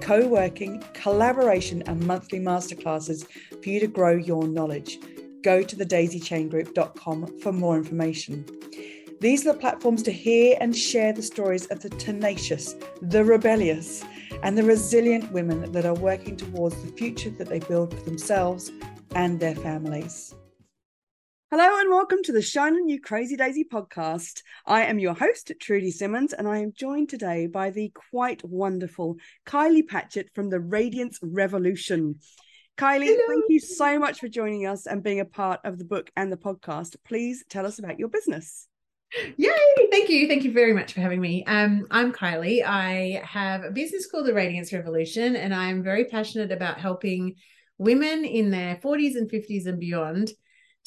co working, collaboration, and monthly masterclasses for you to grow your knowledge. Go to thedaisychaingroup.com for more information. These are the platforms to hear and share the stories of the tenacious, the rebellious, and the resilient women that are working towards the future that they build for themselves and their families. Hello and welcome to the Shine On You Crazy Daisy podcast. I am your host, Trudi Simmons, and I am joined today by the quite wonderful Kylie Patchett from the Radiance Revolution. Kylie, Hello. thank you so much for joining us and being a part of the book and the podcast. Please tell us about your business. Yay! Thank you. Thank you very much for having me. Um, I'm Kylie. I have a business called the Radiance Revolution, and I'm very passionate about helping women in their 40s and 50s and beyond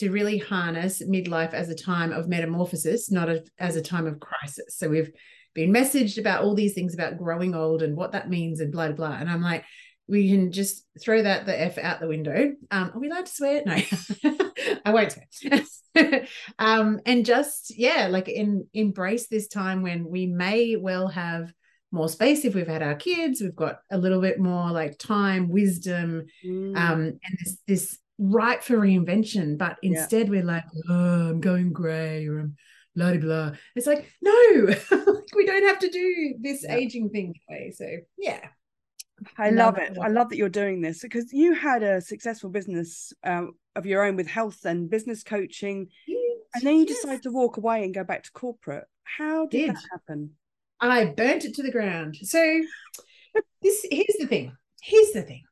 to really harness midlife as a time of metamorphosis, not a, as a time of crisis. So we've been messaged about all these things about growing old and what that means and blah, blah, blah. And I'm like, we can just throw that the F out the window. Um, are we allowed to swear? No, I won't swear. um, and just, yeah, like in, embrace this time when we may well have more space if we've had our kids we've got a little bit more like time wisdom mm. um, and this this ripe for reinvention, but instead yeah. we're like, oh, I'm going grey or I'm blah blah blah. It's like, no, we don't have to do this yeah. aging thing today. So yeah. I love it. I love that you're doing this because you had a successful business um, of your own with health and business coaching, yes. and then you yes. decided to walk away and go back to corporate. How did, did. that happen? I burnt it to the ground. So this here's the thing. Here's the thing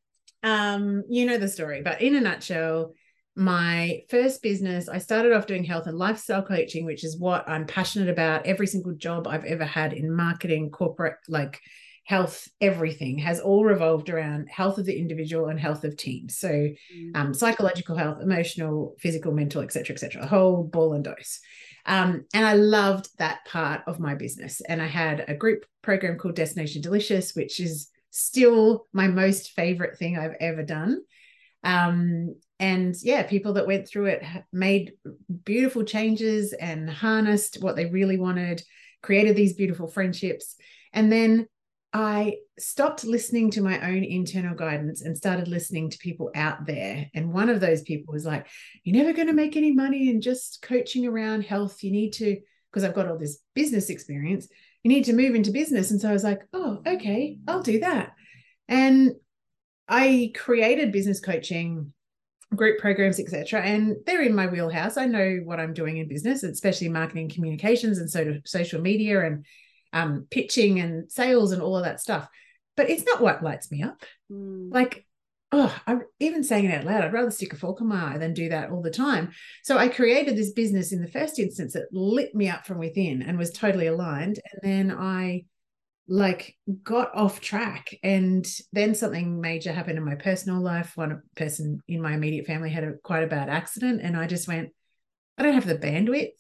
um, you know the story, but in a nutshell, my first business, I started off doing health and lifestyle coaching, which is what I'm passionate about. Every single job I've ever had in marketing, corporate, like health, everything has all revolved around health of the individual and health of teams. So, mm. um, psychological health, emotional, physical, mental, etc., etc. a whole ball and dose. Um, and I loved that part of my business. And I had a group program called Destination Delicious, which is still my most favorite thing I've ever done. Um, and yeah, people that went through it made beautiful changes and harnessed what they really wanted, created these beautiful friendships. And then I stopped listening to my own internal guidance and started listening to people out there. And one of those people was like, You're never going to make any money in just coaching around health. You need to, because I've got all this business experience, you need to move into business. And so I was like, oh, okay, I'll do that. And I created business coaching group programs etc and they're in my wheelhouse i know what i'm doing in business especially marketing communications and so social media and um, pitching and sales and all of that stuff but it's not what lights me up mm. like oh, I'm even saying it out loud, I'd rather stick a fork in my eye than do that all the time. So I created this business in the first instance that lit me up from within and was totally aligned. And then I like got off track and then something major happened in my personal life one person in my immediate family had a quite a bad accident and i just went i don't have the bandwidth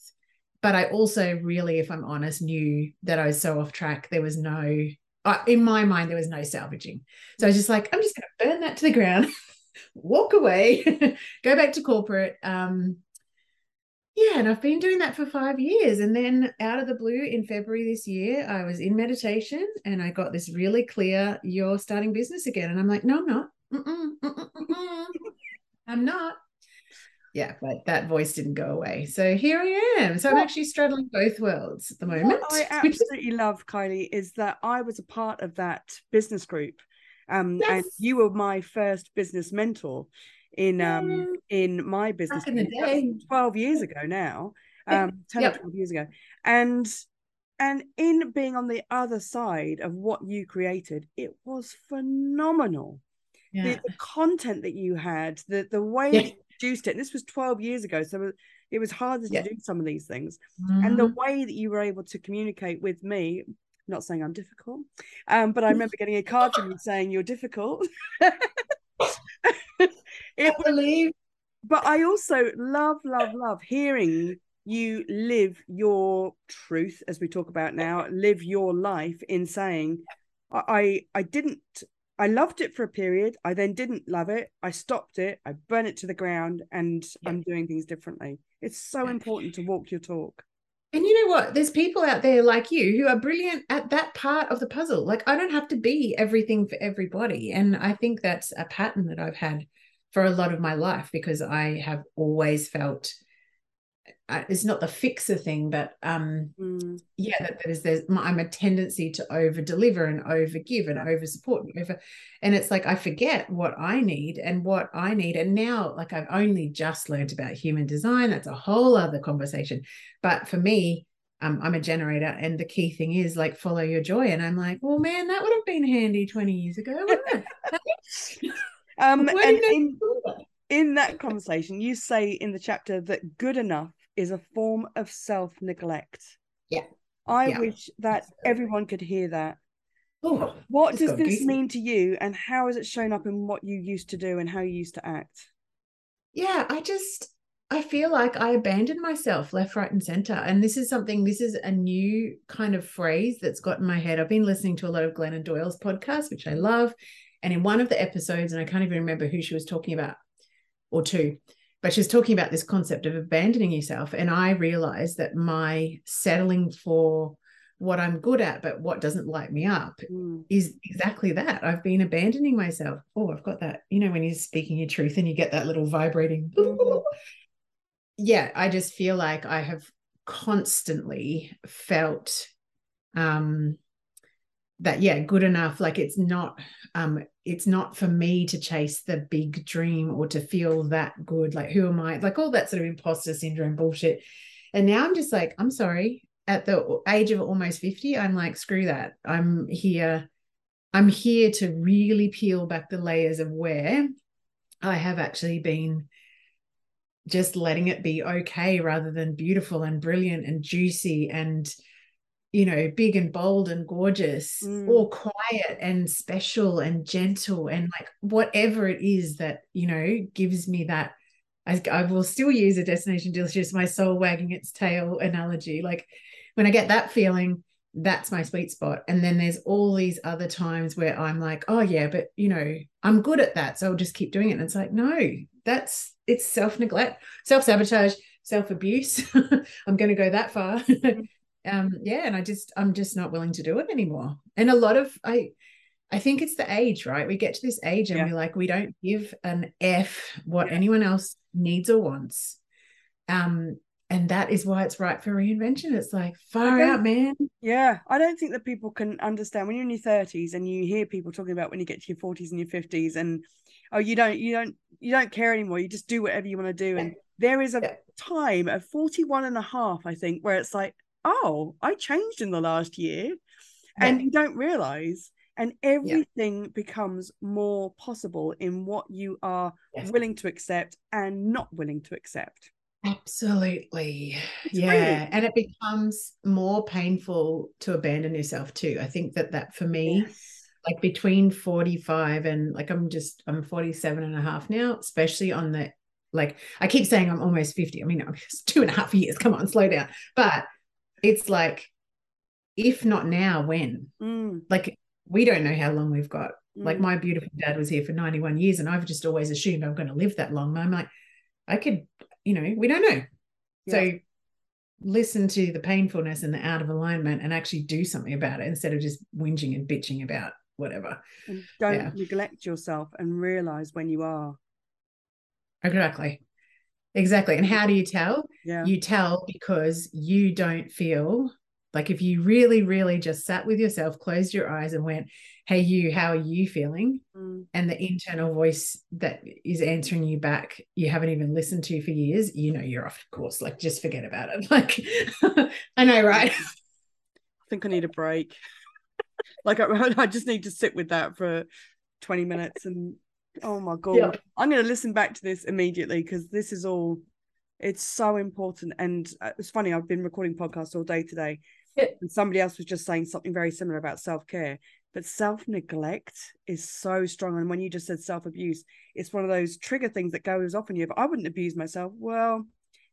but i also really if i'm honest knew that i was so off track there was no in my mind, there was no salvaging. So I was just like, I'm just going to burn that to the ground, walk away, go back to corporate. Um, yeah, and I've been doing that for five years. And then out of the blue in February this year, I was in meditation and I got this really clear, you're starting business again. And I'm like, no, I'm not. Mm-mm, mm-mm, I'm not yeah, but that voice didn't go away. So here I am. So I'm actually straddling both worlds at the moment. What I absolutely love, Kylie, is that I was a part of that business group. Um, yes. and you were my first business mentor in um in my business Back in the day. 12 years ago now. Um 10 yep. or 12 years ago. And and in being on the other side of what you created, it was phenomenal. Yeah. The, the, content that you had, the the way yeah produced it. And this was 12 years ago. So it was harder yeah. to do some of these things. Mm-hmm. And the mm-hmm. way that you were able to communicate with me, not saying I'm difficult, um, but I remember getting a card from you saying you're difficult. It I believe. But I also love, love, love hearing you live your truth, as we talk about now, live your life in saying, I I didn't I loved it for a period. I then didn't love it. I stopped it. I burnt it to the ground and yeah. I'm doing things differently. It's so yeah. important to walk your talk. And you know what? There's people out there like you who are brilliant at that part of the puzzle. Like, I don't have to be everything for everybody. And I think that's a pattern that I've had for a lot of my life because I have always felt it's not the fixer thing, but um, mm. yeah, that there's there's I'm a tendency to over deliver and over give and over support and over, and it's like I forget what I need and what I need, and now like I've only just learned about human design. That's a whole other conversation, but for me, um, I'm a generator, and the key thing is like follow your joy, and I'm like, well, man, that would have been handy 20 years ago, wouldn't it? um, and in, in that conversation, you say in the chapter that good enough is a form of self neglect. Yeah. I yeah. wish that everyone could hear that. Oh, what does this mean to you, and how has it shown up in what you used to do and how you used to act? Yeah, I just I feel like I abandoned myself left, right, and center. And this is something, this is a new kind of phrase that's got in my head. I've been listening to a lot of Glennon Doyle's podcast, which I love. And in one of the episodes, and I can't even remember who she was talking about, or two, but she's talking about this concept of abandoning yourself and i realized that my settling for what i'm good at but what doesn't light me up mm. is exactly that i've been abandoning myself oh i've got that you know when you're speaking your truth and you get that little vibrating mm-hmm. yeah i just feel like i have constantly felt um that yeah good enough like it's not um it's not for me to chase the big dream or to feel that good like who am i like all that sort of imposter syndrome bullshit. And now i'm just like i'm sorry at the age of almost 50 i'm like screw that. I'm here i'm here to really peel back the layers of where i have actually been just letting it be okay rather than beautiful and brilliant and juicy and you know, big and bold and gorgeous, mm. or quiet and special and gentle and like whatever it is that, you know, gives me that. I, I will still use a destination delicious, my soul wagging its tail analogy. Like when I get that feeling, that's my sweet spot. And then there's all these other times where I'm like, oh yeah, but you know, I'm good at that. So I'll just keep doing it. And it's like, no, that's it's self-neglect, self-sabotage, self-abuse. I'm going to go that far. Um yeah and i just i'm just not willing to do it anymore. And a lot of i i think it's the age right? We get to this age and yeah. we're like we don't give an f what yeah. anyone else needs or wants. Um and that is why it's right for reinvention. It's like far out man. Yeah i don't think that people can understand when you're in your 30s and you hear people talking about when you get to your 40s and your 50s and oh you don't you don't you don't care anymore. You just do whatever you want to do and there is a time of 41 and a half i think where it's like oh, I changed in the last year. Yeah. And you don't realize. And everything yeah. becomes more possible in what you are yes. willing to accept and not willing to accept. Absolutely. It's yeah. Weird. And it becomes more painful to abandon yourself too. I think that that for me, yes. like between 45 and like I'm just, I'm 47 and a half now, especially on the, like, I keep saying I'm almost 50. I mean, it's two and a half years. Come on, slow down. But it's like, if not now, when? Mm. Like, we don't know how long we've got. Mm. Like, my beautiful dad was here for 91 years, and I've just always assumed I'm going to live that long. I'm like, I could, you know, we don't know. Yeah. So, listen to the painfulness and the out of alignment and actually do something about it instead of just whinging and bitching about whatever. And don't yeah. neglect yourself and realize when you are. Exactly. Exactly. And how do you tell? Yeah. You tell because you don't feel like if you really, really just sat with yourself, closed your eyes, and went, Hey, you, how are you feeling? Mm. And the internal voice that is answering you back, you haven't even listened to for years, you know, you're off course. Like, just forget about it. Like, I know, right? I think I need a break. like, I, I just need to sit with that for 20 minutes and Oh my god. Yeah. I'm going to listen back to this immediately because this is all it's so important and uh, it's funny I've been recording podcasts all day today. Yeah. And somebody else was just saying something very similar about self-care but self-neglect is so strong and when you just said self-abuse it's one of those trigger things that goes off in you but i wouldn't abuse myself well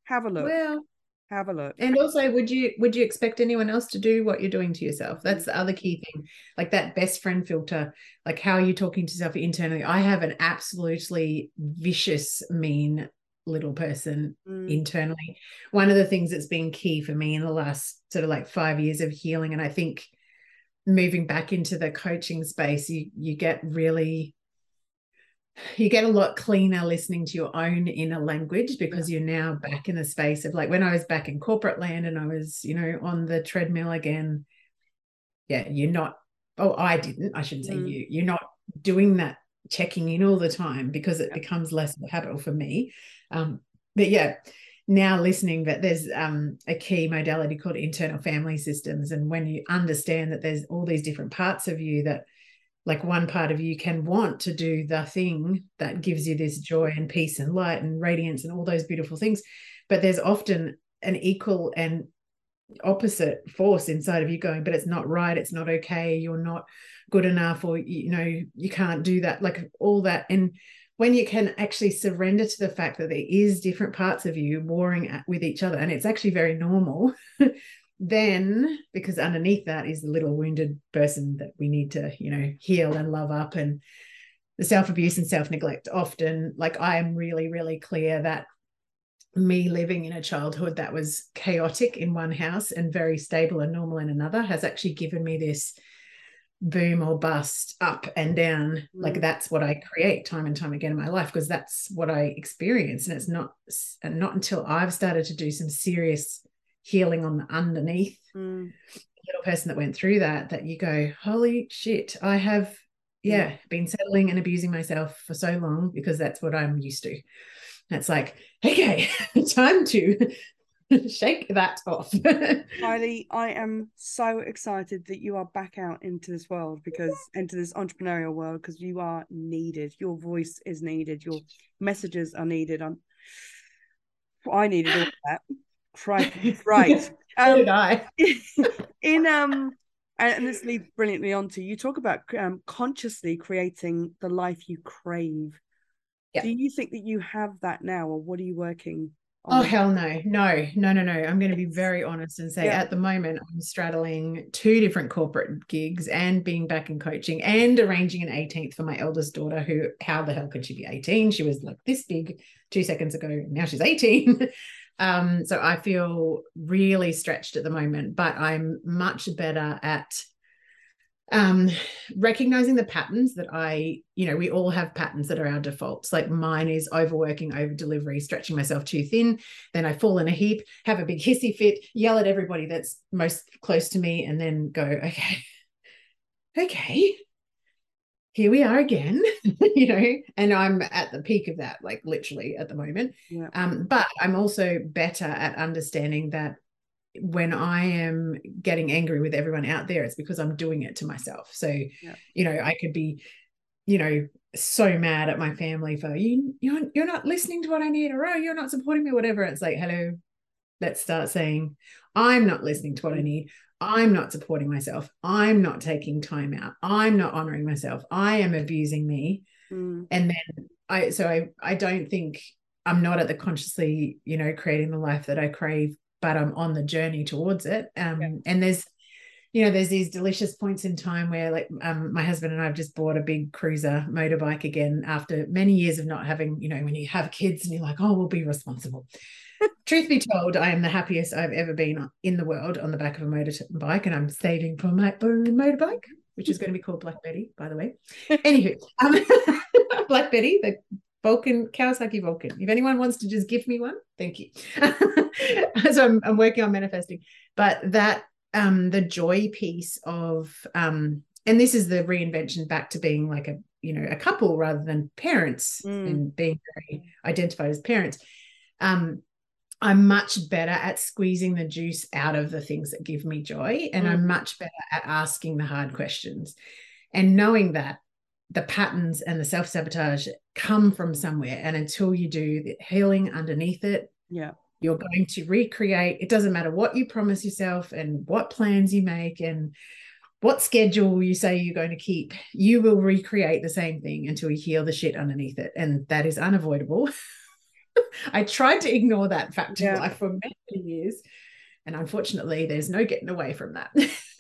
have a look Well, have a look. And also would you would you expect anyone else to do what you're doing to yourself? That's the other key thing like that best friend filter like how are you talking to yourself internally. I have an absolutely vicious mean little person Mm, internally. One of the things that's been key for me in the last sort of like five years of healing and i think moving back into the coaching space you you get really you get a lot cleaner listening to your own inner language because you're now back in the space of like when I was back in corporate land and I was, you know, on the treadmill again. Yeah, you're not, oh, I didn't, I shouldn't say Mm. you, you're not doing that checking in all the time because it Yeah. becomes less of a habit for me. Um, but yeah, now listening that there's um, a key modality called internal family systems. And when you understand that there's all these different parts of you that like one part of you can want to do the thing that gives you this joy and peace and light and radiance and all those beautiful things. But there's often an equal and opposite force inside of you going but it's not right it's not okay you're not good enough or you know you can't do that like all that. And when you can actually surrender to the fact that there is different parts of you warring with each other and it's actually very normal then because underneath that is the little wounded person that we need to you know heal and love up and the self-abuse and self-neglect often like i am really really clear that me living in a childhood that was chaotic in one house and very stable and normal in another has actually given me this boom or bust up and down like Mm. that's what i create time and time again in my life because that's what i experience and it's not not until i've started to do some serious healing on the underneath mm, little person that went through that that you go holy shit i have yeah, Yeah. been settling and abusing myself for so long because that's what i'm used to it's like okay time to shake that off Kylie, I am so excited that you are back out into this world because into this entrepreneurial world because you are needed. Your voice is needed. Your messages are needed. I'm I needed all of that. Right. Right. Um, did i in um and, this leads brilliantly onto you talk about um consciously creating the life you crave Yeah. do you think that you have that now or what are you working Oh hell no, no, no, no, no. I'm going to be very honest and say Yeah. at the moment I'm straddling two different corporate gigs and being back in coaching and arranging an 18th for my eldest daughter who how the hell could she be 18? She was like this big two seconds ago. Now she's 18. Um so I feel really stretched at the moment, but I'm much better at um recognizing the patterns that i you know we all have patterns that are our defaults. Like mine is overworking over delivery stretching myself too thin. Then i fall in a heap have a big hissy fit yell at everybody that's most close to me and then go okay okay here we are again you know and i'm at the peak of that like literally at the moment Yeah. um but i'm also better at understanding that when I am getting angry with everyone out there, it's because I'm doing it to myself. So, you know, I could be, you know, so mad at my family for you, you're, you're not listening to what I need, or oh, you're not supporting me, whatever. It's like, hello, let's start saying, I'm not listening to what I need. I'm not supporting myself. I'm not taking time out. I'm not honoring myself. I am abusing me. Mm, And then I, so I, I don't think I'm not at the consciously, you know, creating the life that I crave but I'm on the journey towards it. Um, Yeah. And there's, you know, there's these delicious points in time where, like, um, my husband and I have just bought a big cruiser motorbike again after many years of not having, you know, when you have kids and you're like, oh, we'll be responsible. Truth be told, I am the happiest I've ever been in the world on the back of a motorbike, and I'm saving for my own motorbike, which is going to be called Black Betty, by the way. Anywho, um, Black Betty, the Vulcan, Kawasaki Vulcan. If anyone wants to just give me one, thank you. so I'm, I'm working on manifesting, but that um the joy piece of um and this is the reinvention back to being like a you know a couple rather than parents Mm. and being very identified as parents. Um, I'm much better at squeezing the juice out of the things that give me joy, and I'm mm. much better at asking the hard questions and knowing that the patterns and the self sabotage come from somewhere. And until you do the healing underneath it, yeah you're going to recreate. It doesn't matter what you promise yourself and what plans you make and what schedule you say you're going to keep, you will recreate the same thing until you heal the shit underneath it. And that is unavoidable. I tried to ignore that fact yeah. life for many years. And unfortunately, there's no getting away from that.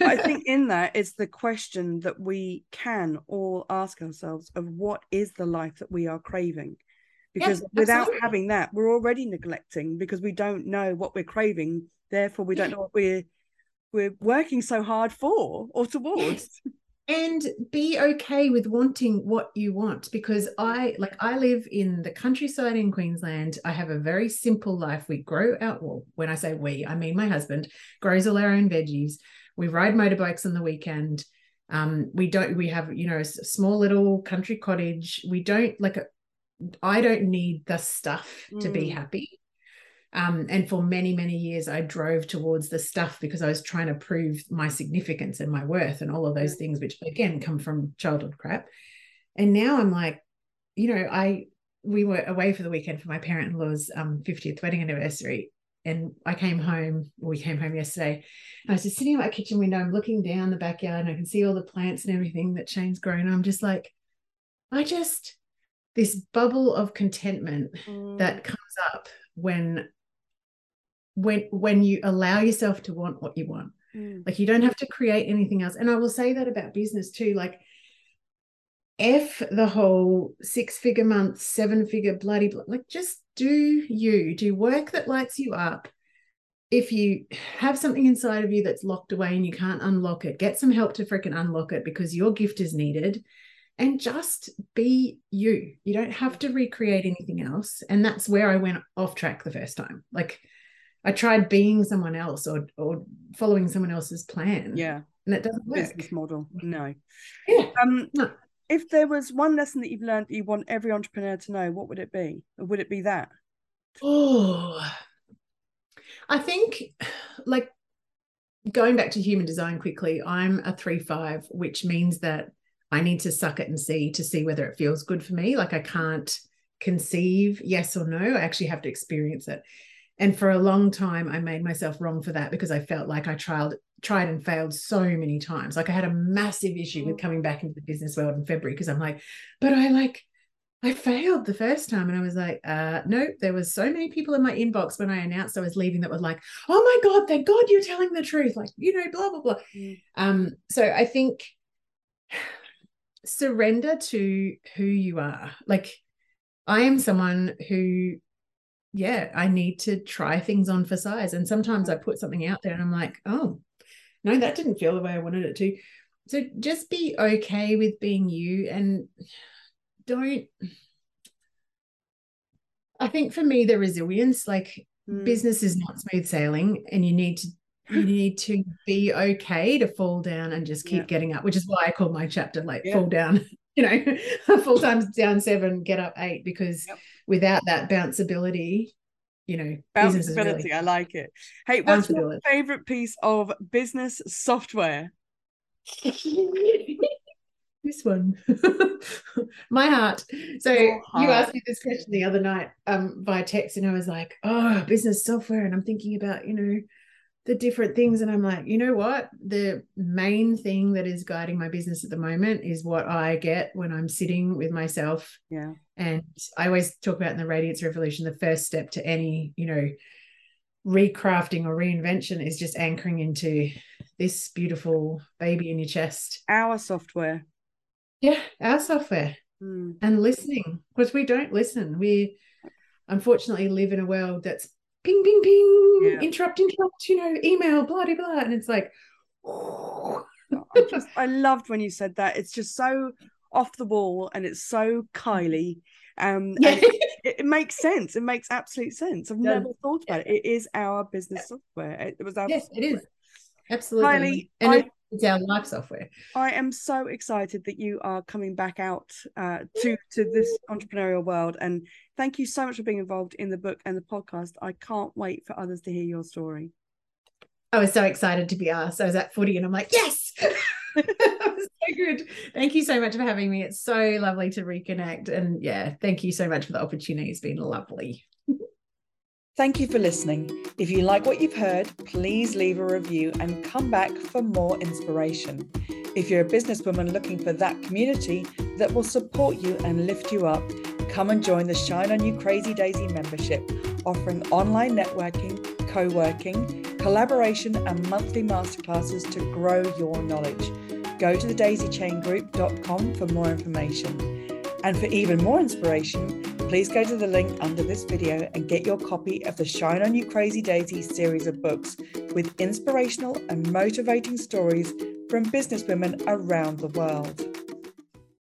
I think in that is the question that we can all ask ourselves of what is the life that we are craving? Because without having that, we're already neglecting because we don't know what we're craving. Therefore, we don't know what we're we're working so hard for or towards. Yes and be okay with wanting what you want because i like i live in the countryside in queensland. I have a very simple life. We grow out well when i say we i mean my husband grows all our own veggies. We ride motorbikes on the weekend. Um we don't we have you know a small little country cottage. We don't like I don't need the stuff to be mm. happy um, and for many, many years, I drove towards the stuff because I was trying to prove my significance and my worth and all of those things, which again come from childhood crap. And now I'm like, you know, I we were away for the weekend for my parent-in-law's um, 50th wedding anniversary. And I came home, we came home yesterday. I was just sitting at my kitchen window, I'm looking down the backyard and I can see all the plants and everything that Shane's grown. I'm just like, I just this bubble of contentment mm. that comes up when when when you allow yourself to want what you want. Mm. like you don't have to create anything else. And i will say that about business too like f the whole six figure month seven figure bloody like just do you. Do work that lights you up. If you have something inside of you that's locked away and you can't unlock it get some help to freaking unlock it because your gift is needed. And just be you. You don't have to recreate anything else. And that's where i went off track the first time. Like I tried being someone else or or following someone else's plan. Yeah. And it doesn't work. Business model. No. Yeah. Um no. if there was one lesson that you've learned that you want every entrepreneur to know, what would it be? Or would it be that? Oh I think like going back to human design quickly, I'm a three five, which means that I need to suck it and see to see whether it feels good for me. Like I can't conceive yes or no. I actually have to experience it and for a long time i made myself wrong for that because i felt like i tried tried and failed so many times like i had a massive issue with mm. coming back into the business world in february because i'm like but i like i failed the first time and i was like uh nope there was so many people in my inbox when i announced i was leaving that were like oh my god thank god you're telling the truth like you know blah blah blah mm. um so i think surrender to who you are like i am someone who yeah, I need to try things on for size. And sometimes I put something out there and I'm like, oh, no, that didn't feel the way I wanted it to. So just be okay with being you and don't. I think for me, the resilience, like mm. business is not smooth sailing and you need to you need to be okay to fall down and just keep yeah. getting up, which is why I call my chapter like yeah. fall down, you know, full time down seven, get up eight, because yep. without that bounceability, you know, bounceability, really... I like it. Hey, what's your favorite piece of business software? this one my heart so heart. you asked me this question the other night um via text and i was like oh business software and i'm thinking about you know the different things. And i'm like you know what? The main thing that is guiding my business at the moment is what i get when i'm sitting with myself. Yeah. And i always talk about in the radiance revolution the first step to any you know recrafting or reinvention is just anchoring into this beautiful baby in your chest. Our software. Yeah our software. Mm. and listening because we don't listen. We unfortunately live in a world that's ping, ping, ping, yeah. interrupt, interrupt, you know, email, blah, blah, blah. And it's like, I, just, I loved when you said that. It's just so off the wall and it's so Kylie. Um, yeah. it, it, makes sense. It makes absolute sense. I've yeah. never thought about it. It is our business software. It, was our yes, software. it is absolutely. Kylie, and I, it's our life software. I am so excited that you are coming back out uh, to to this entrepreneurial world, and thank you so much for being involved in the book and the podcast. I can't wait for others to hear your story. I was so excited to be asked. I was at footy, and I'm like, yes. that was so good. Thank you so much for having me. It's so lovely to reconnect. And yeah, thank you so much for the opportunity. It's been lovely. Thank you for listening. If you like what you've heard, please leave a review and come back for more inspiration. If you're a businesswoman looking for that community that will support you and lift you up, come and join the Shine On You Crazy Daisy membership, offering online networking, co working, collaboration, and monthly masterclasses to grow your knowledge. Go to thedaisychaingroup.com for more information. And for even more inspiration, please go to the link under this video and get your copy of the Shine On You Crazy Daisy series of books with inspirational and motivating stories from businesswomen around the world.